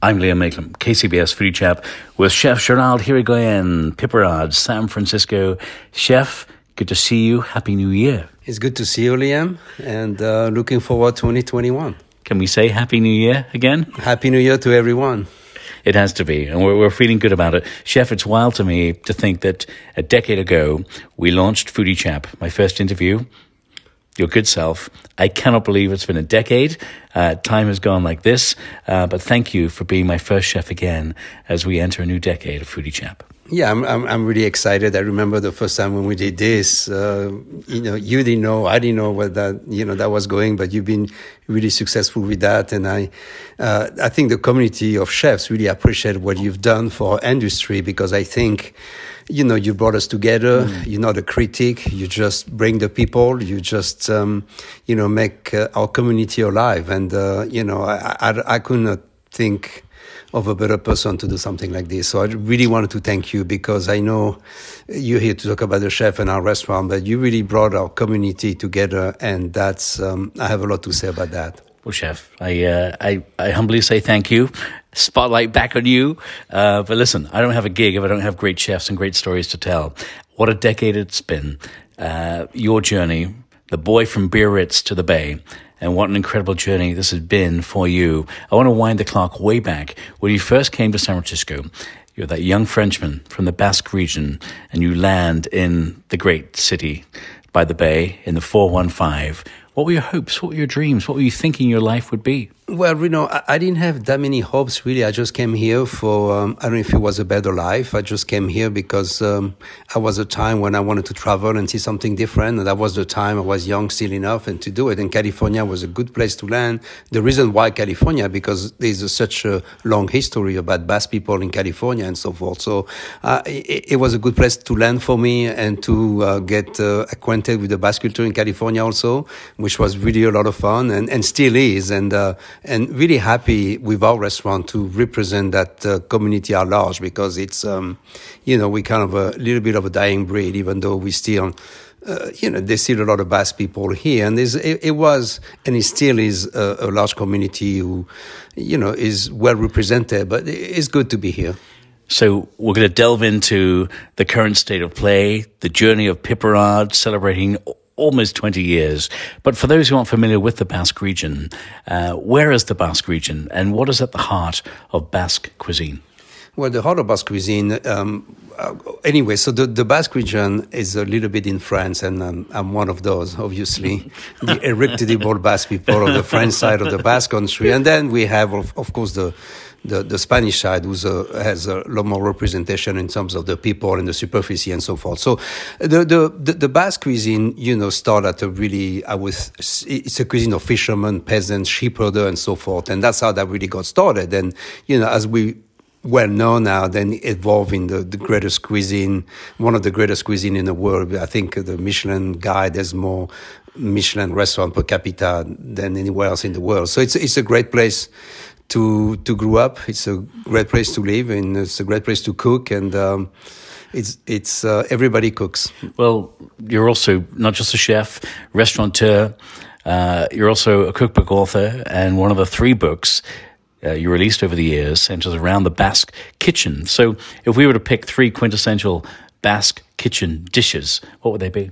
I'm Liam Mayclem, KCBS Foodie Chap, with Chef Gerald Hirigoyen, Piperade, San Francisco. Chef, good to see you. Happy New Year. It's good to see you, Liam, and uh, looking forward to 2021. Can we say Happy New Year again? Happy New Year to everyone. It has to be, and we're, we're feeling good about it. Chef, it's wild to me to think that a decade ago we launched Foodie Chap, my first interview your good self. I cannot believe it's been a decade. Uh, time has gone like this, uh, but thank you for being my first chef again as we enter a new decade of Foodie Chap. Yeah, I'm, I'm, I'm really excited. I remember the first time when we did this. Uh, you know, you didn't know, I didn't know what that you know that was going, but you've been really successful with that, and I uh, I think the community of chefs really appreciate what you've done for our industry because I think you know you brought us together mm. you're not a critic you just bring the people you just um, you know make uh, our community alive. And uh, you know I, I, I could not think of a better person to do something like this. So i really wanted to thank you because i know you're here to talk about the chef and our restaurant but you really brought our community together and that's um, i have a lot to say about that. Well, chef, I, uh, I, I humbly say thank you spotlight back on you. Uh, but listen, I don't have a gig if I don't have great chefs and great stories to tell. What a decade it's been. Uh, your journey, the boy from Biarritz to the Bay, and what an incredible journey this has been for you. I want to wind the clock way back when you first came to San Francisco. You're that young Frenchman from the Basque region, and you land in the great city by the bay in the 415. What were your hopes? What were your dreams? What were you thinking your life would be? Well, you know, I, I, didn't have that many hopes really. I just came here for, um, I don't know if it was a better life. I just came here because um, I was a time when I wanted to travel and see something different. And that was the time I was young still enough and to do it. And California was a good place to land. The reason why California, because there's a, such a long history about Basque people in California and so forth. So uh, it, it, was a good place to land for me and to uh, get uh, acquainted with the Basque culture in California also, which was really a lot of fun and, and still is. And, uh, and really happy with our restaurant to represent that uh, community at large because it's, um, you know, we kind of a little bit of a dying breed, even though we still, uh, you know, there's still a lot of Basque people here, and it, it, was, and it still is a, a, large community who, you know, is well represented. But it's good to be here. So we're going to delve into the current state of play, the journey of Piperade, celebrating almost 20 years. But for those who aren't familiar with the Basque region, uh, where is the Basque region and what is at the heart of Basque cuisine? Well, the heart of Basque cuisine, um, anyway, so the, the Basque region is a little bit in France, and um, I'm one of those, obviously, the irreducible Basque people on the French side of the Basque country. And then we have, of, of course, the the, the Spanish side who's a, has a lot more representation in terms of the people and the superficie and so forth. So the, the, the, the Basque cuisine, you know, started at a really, I was, it's a cuisine of fishermen, peasants, sheepherder and so forth. And that's how that really got started. And, you know, as we well known now, then evolving the, the greatest cuisine, one of the greatest cuisine in the world. I think the Michelin guide has more Michelin restaurant per capita than anywhere else in the world. So it's it's a great place to to grow up. It's a great place to live, and it's a great place to cook. And um, it's it's uh, everybody cooks. Well, you're also not just a chef, restaurateur. Uh, you're also a cookbook author, and one of the three books uh, you released over the years centers around the Basque kitchen. So, if we were to pick three quintessential Basque kitchen dishes, what would they be?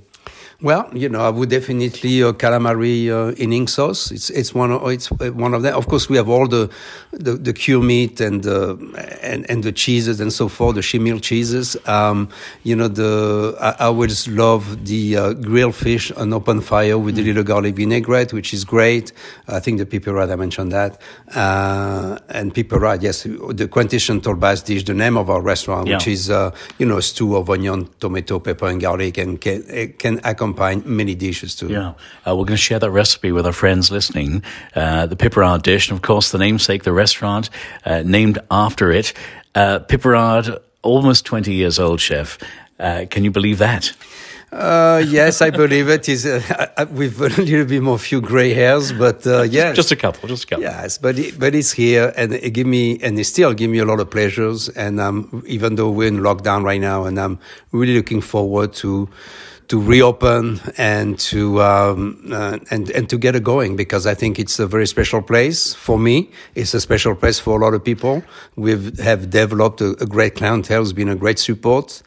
Well, you know, I would definitely uh, calamari uh, in ink sauce. It's it's one of it's uh, one of them. Of course, we have all the the, the cured meat and uh, and and the cheeses and so forth, the chimil cheeses. Um, you know, the I, I always love the uh, grilled fish on open fire with mm. the little garlic vinaigrette, which is great. I think the piperade I mentioned that, uh, and piperade, yes, the quintessential Basque dish, the name of our restaurant, yeah. which is uh, you know a stew of onion, tomato, pepper, and garlic, and can can accompany combine many dishes too. Yeah, uh, we're going to share that recipe with our friends listening. Uh, the Piperade dish, and of course, the namesake, the restaurant uh, named after it. Uh, Piperade, almost 20 years old, chef. Uh, can you believe that? Uh, yes, I believe it is uh, with a little bit more few gray hairs, but uh, yes, just a couple, just a couple. Yes, but it, but it's here, and it give me and it still give me a lot of pleasures. And um, even though we're in lockdown right now, and I'm really looking forward to to reopen and to um, uh, and and to get it going because I think it's a very special place for me. It's a special place for a lot of people. We have developed a, a, great clientele. It's been a great support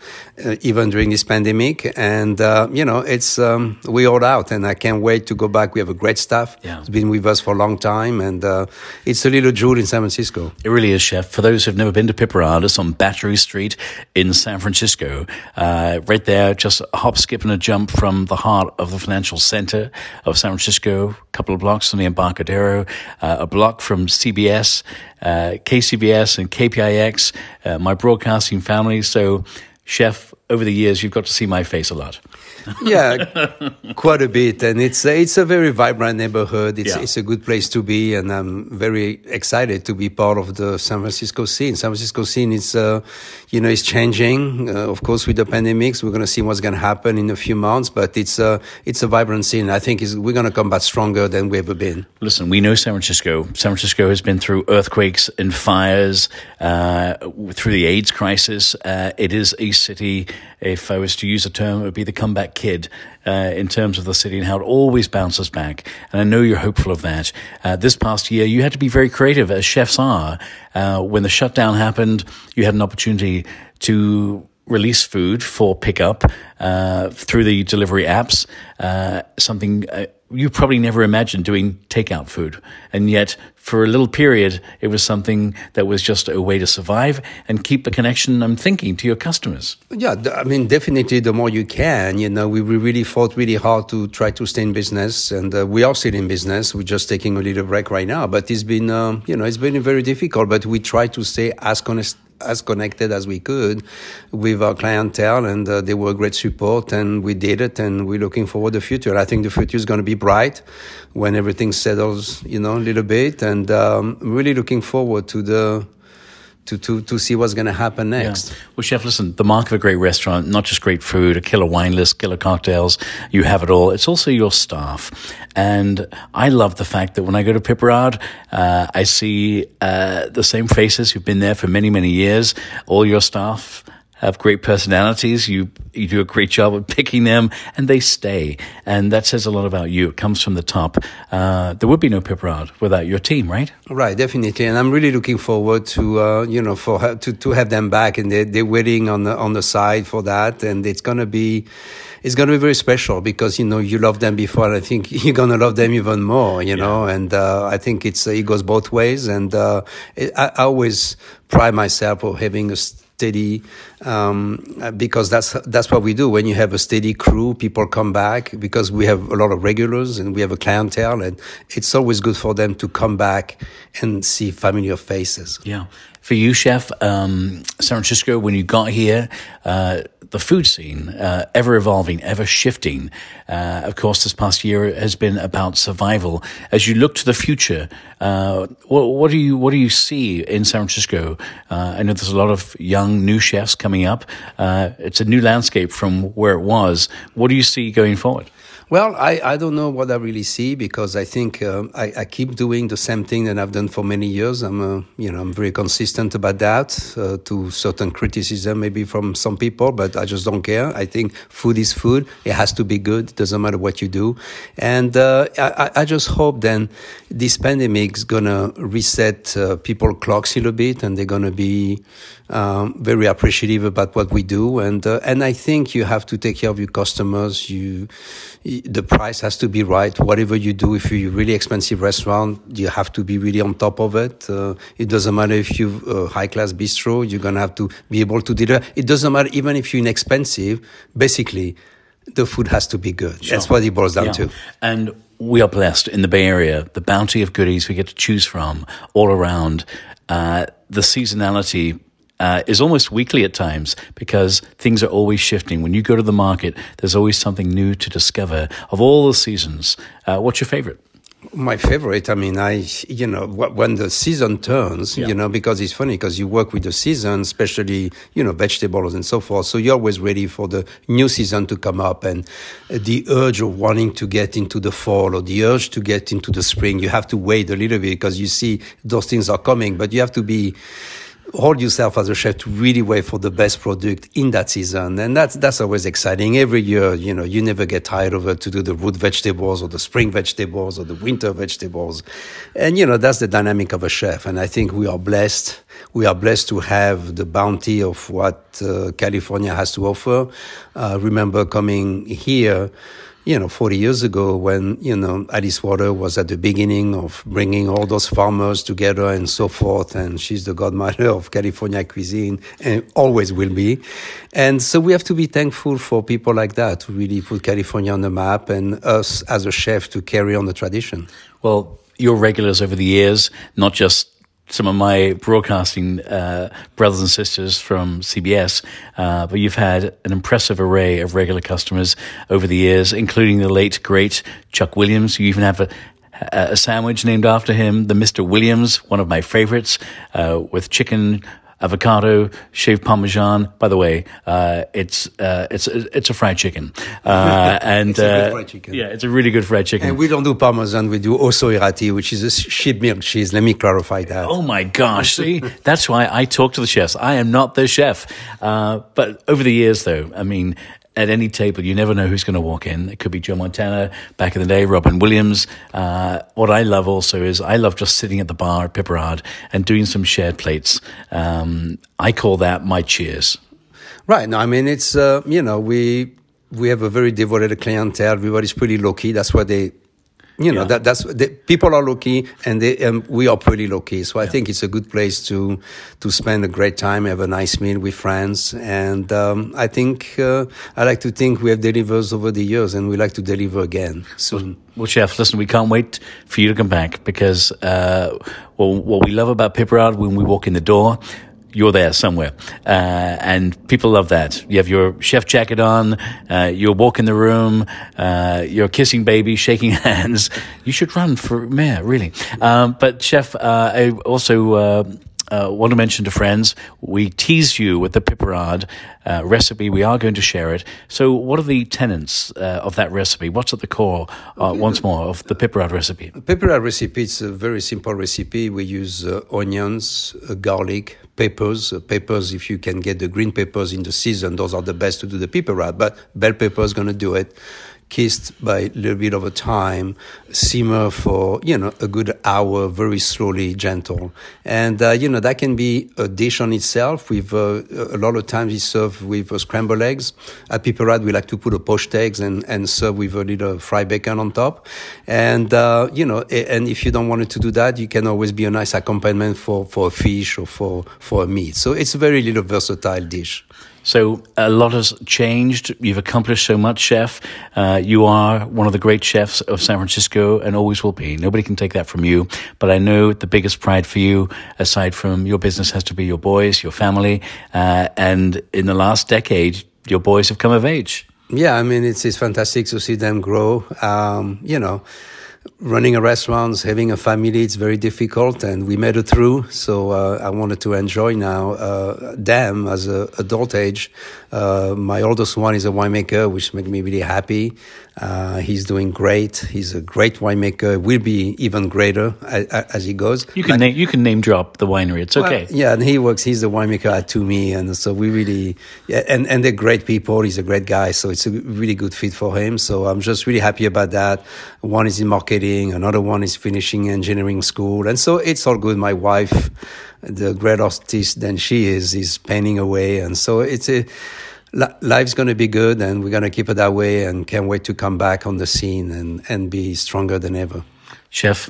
uh, even during this pandemic, and uh, you know it's um, we all out, and I can't wait to go back. We have a great staff. Yeah. It's been with us for a long time, and uh, it's a little jewel in San Francisco. It really is, chef. For those who've never been to Piperade, it's on Battery Street in San Francisco, uh, right there, just hop, skip, a jump from the heart of the financial center of San Francisco, a couple of blocks from the Embarcadero, uh, a block from CBS, uh, KCBS, and KPIX, uh, my broadcasting family. So, chef, over the years, you've got to see my face a lot yeah, quite a bit, and it's a, it's a very vibrant neighborhood. It's yeah. it's a good place to be, and I'm very excited to be part of the San Francisco scene. San Francisco scene is, uh, you know, is changing. Uh, of course, with the pandemics, we're going to see what's going to happen in a few months, but it's a it's a vibrant scene. I think we're going to come back stronger than we've ever been. Listen, we know San Francisco. San Francisco has been through earthquakes and fires, uh, through the AIDS crisis. Uh, it is a city. If I was to use a term, it would be the comeback kid uh, in terms of the city and how it always bounces back. And I know you're hopeful of that. Uh, this past year, you had to be very creative, as chefs are. Uh, when the shutdown happened, you had an opportunity to release food for pickup uh, through the delivery apps. Uh, something uh, you probably never imagined doing takeout food. And yet, for a little period, it was something that was just a way to survive and keep the connection, I'm thinking, to your customers. Yeah, I mean, definitely the more you can. You know, we really fought really hard to try to stay in business, and uh, we are still in business. We're just taking a little break right now, but it's been, um, you know, it's been very difficult, but we try to stay as honest as connected as we could with our clientele, and uh, they were great support, and we did it, and we're looking forward to the future. I think the future is going to be bright when everything settles, you know, a little bit, and um, really looking forward to the to, to, to see what's going to happen next. Yeah. Well, Chef, listen, the mark of a great restaurant, not just great food, a killer wine list, killer cocktails, you have it all. It's also your staff. And I love the fact that when I go to Piperade, uh, I see uh, the same faces who've been there for many, many years, all your staff have great personalities. You you do a great job of picking them, and they stay. And that says a lot about you. It comes from the top. Uh, there would be no Piperade without your team, right? Right, definitely. And I'm really looking forward to uh, you know for to to have them back, and they're, they're waiting on the on the side for that, and it's gonna be it's going to be very special because you know you loved them before and i think you're going to love them even more you yeah. know and uh, i think it's uh, it goes both ways and uh, it, I, I, always pride myself for having a steady um, because that's that's what we do. When you have a steady crew, people come back because we have a lot of regulars and we have a clientele, and it's always good for them to come back and see familiar faces. Yeah. For you, chef, um, San Francisco, when you got here, uh, the food scene, uh, ever evolving, ever shifting. Uh, of course, this past year has been about survival. As you look to the future, uh, what, what, do you what do you see in San Francisco? Uh, I know there's a lot of young new chefs coming up. Uh, it's a new landscape from where it was. What do you see going forward? Well, I, I don't know what I really see because I think um, I, I keep doing the same thing that I've done for many years. I'm, uh, you know, I'm very consistent about that. Uh, to certain criticism, maybe from some people, but I just don't care. I think food is food. It has to be good. It doesn't matter what you do. And uh, I, I just hope then this pandemic is gonna reset uh, people clocks a little bit, and they're gonna be um, very appreciative about what we do. And uh, and I think you have to take care of your customers. You the price has to be right. Whatever you do, if you're a really expensive restaurant, you have to be really on top of it. Uh, it doesn't matter if you're a high class bistro, you're going to have to be able to deliver. It doesn't matter even if you're inexpensive. Basically, the food has to be good. Sure. That's what it boils down yeah. to. And we are blessed in the Bay Area. The bounty of goodies we get to choose from all around. Uh, the seasonality uh, is almost weekly at times because things are always shifting. When you go to the market, there's always something new to discover. Of all the seasons, uh, what's your favorite? My favorite, I mean, I, you know, when the season turns, yeah. you know, because it's funny because you work with the season, especially, you know, vegetables and so forth. So you're always ready for the new season to come up and the urge of wanting to get into the fall or the urge to get into the spring. You have to wait a little bit because you see those things are coming, but you have to be, hold yourself as a chef to really wait for the best product in that season. And that's, that's always exciting. Every year, you know, you never get tired of it to do the root vegetables or the spring vegetables or the winter vegetables. And, you know, that's the dynamic of a chef. And I think we are blessed. We are blessed to have the bounty of what uh, California has to offer. Uh, remember coming here, you know, 40 years ago when, you know, Alice Water was at the beginning of bringing all those farmers together and so forth. And she's the godmother of California cuisine and always will be. And so we have to be thankful for people like that to really put California on the map and us as a chef to carry on the tradition. Well, your regulars over the years, not just some of my broadcasting uh, brothers and sisters from CBS, uh, but you've had an impressive array of regular customers over the years, including the late great Chuck Williams. You even have a, a sandwich named after him, the Mr. Williams, one of my favorites, uh, with chicken avocado, shaved parmesan. By the way, uh, it's uh, it's it's a fried chicken, uh, and fried chicken. yeah, it's a really good fried chicken. And we don't do parmesan; we do Ossau-Iraty, which is a sheep milk cheese. Let me clarify that. Oh my gosh! See, that's why I talk to the chefs. I am not the chef, uh, but over the years, though, I mean, at any table, you never know who's going to walk in. It could be Joe Montana back in the day, Robin Williams. Uh, what I love also is I love just sitting at the bar at Piperade and doing some shared plates. Um, I call that my cheers. Right. No, I mean, it's, uh, you know, we, we have a very devoted clientele. Everybody's pretty low key. That's why they you know yeah. that that's the, people are lucky and they, um, we are pretty lucky so i yeah. think it's a good place to to spend a great time have a nice meal with friends and um, i think uh, i like to think we have delivered over the years and we like to deliver again soon well, chef listen we can't wait for you to come back because uh, well, what we love about Piperade when we walk in the door you're there somewhere. Uh, and people love that. You have your chef jacket on, uh, you're walking the room, uh, you're kissing babies, shaking hands. You should run for mayor, really. Um, but, chef, uh, I also. Uh, want to mention to friends, we tease you with the Piperade uh, recipe. We are going to share it. So, what are the tenets uh, of that recipe? What's at the core, uh, once more, of the Piperade recipe? Piperade recipe is a very simple recipe. We use uh, onions, uh, garlic, peppers. Uh, peppers, if you can get the green peppers in the season, those are the best to do the Piperade. But bell pepper is going to do it. Kissed by a little bit of a time, simmer for, you know, a good hour, very slowly, gentle. And, uh, you know, that can be a dish on itself. With uh, a lot of times it's served with uh, scrambled eggs. At Piperade, we like to put a poached eggs and, and serve with a little fried bacon on top. And, uh, you know, and if you don't want it to do that, you can always be a nice accompaniment for, for a fish or for, for a meat. So it's a very little versatile dish. So a lot has changed. You've accomplished so much, chef. Uh, you are one of the great chefs of San Francisco and always will be. Nobody can take that from you. But I know the biggest pride for you, aside from your business, has to be your boys, your family. Uh, and in the last decade, your boys have come of age. Yeah, I mean, it's, it's fantastic to see them grow. Um, you know, running a restaurant, having a family, it's very difficult, and we made it through. So uh, I wanted to enjoy now uh, them as a adult age. Uh, my oldest one is a winemaker, which makes me really happy. Uh, he's doing great. He's a great winemaker. Will be even greater as, as he goes. You can like, name, you can name drop the winery. It's okay. Well, yeah, and he works. He's the winemaker at Toomey, and so we really yeah, and and they're great people. He's a great guy, so it's a really good fit for him. So I'm just really happy about that. One is in marketing, another one is finishing engineering school, and so it's all good. My wife, the great artist than she is, is painting away, and so it's a life's going to be good and we're going to keep it that way and can't wait to come back on the scene and, and be stronger than ever. Chef,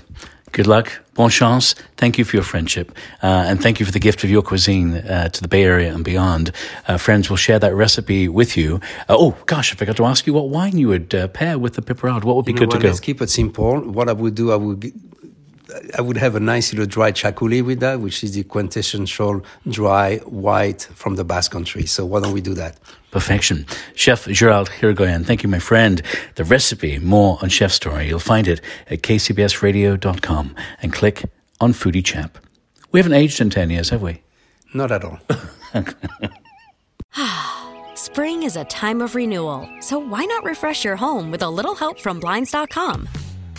good luck. Bon chance. Thank you for your friendship. Uh, and thank you for the gift of your cuisine uh, to the Bay Area and beyond. Uh, friends will share that recipe with you. Uh, oh, gosh, I forgot to ask you what wine you would uh, pair with the Piperade. What would be you good to go? Let's keep it simple. What I would do, I would I would have a nice little dry Txakoli with that, which is the quintessential dry white from the Basque Country. So why don't we do that? Perfection. Chef Gerald Hirigoyen, thank you, my friend. The recipe, more on Chef Story. You'll find it at kcbsradio.com and click on Foodie Chap. We haven't aged in 10 years, have we? Not at all. Spring is a time of renewal, so why not refresh your home with a little help from Blinds.com?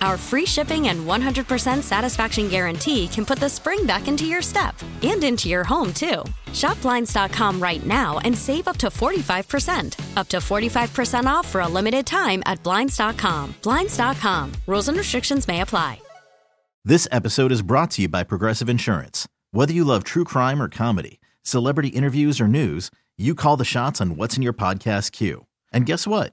Our free shipping and 100% satisfaction guarantee can put the spring back into your step and into your home, too. Shop Blinds.com right now and save up to 45%. Up to 45% off for a limited time at Blinds.com. Blinds.com. Rules and restrictions may apply. This episode is brought to you by Progressive Insurance. Whether you love true crime or comedy, celebrity interviews or news, you call the shots on what's in your podcast queue. And guess what?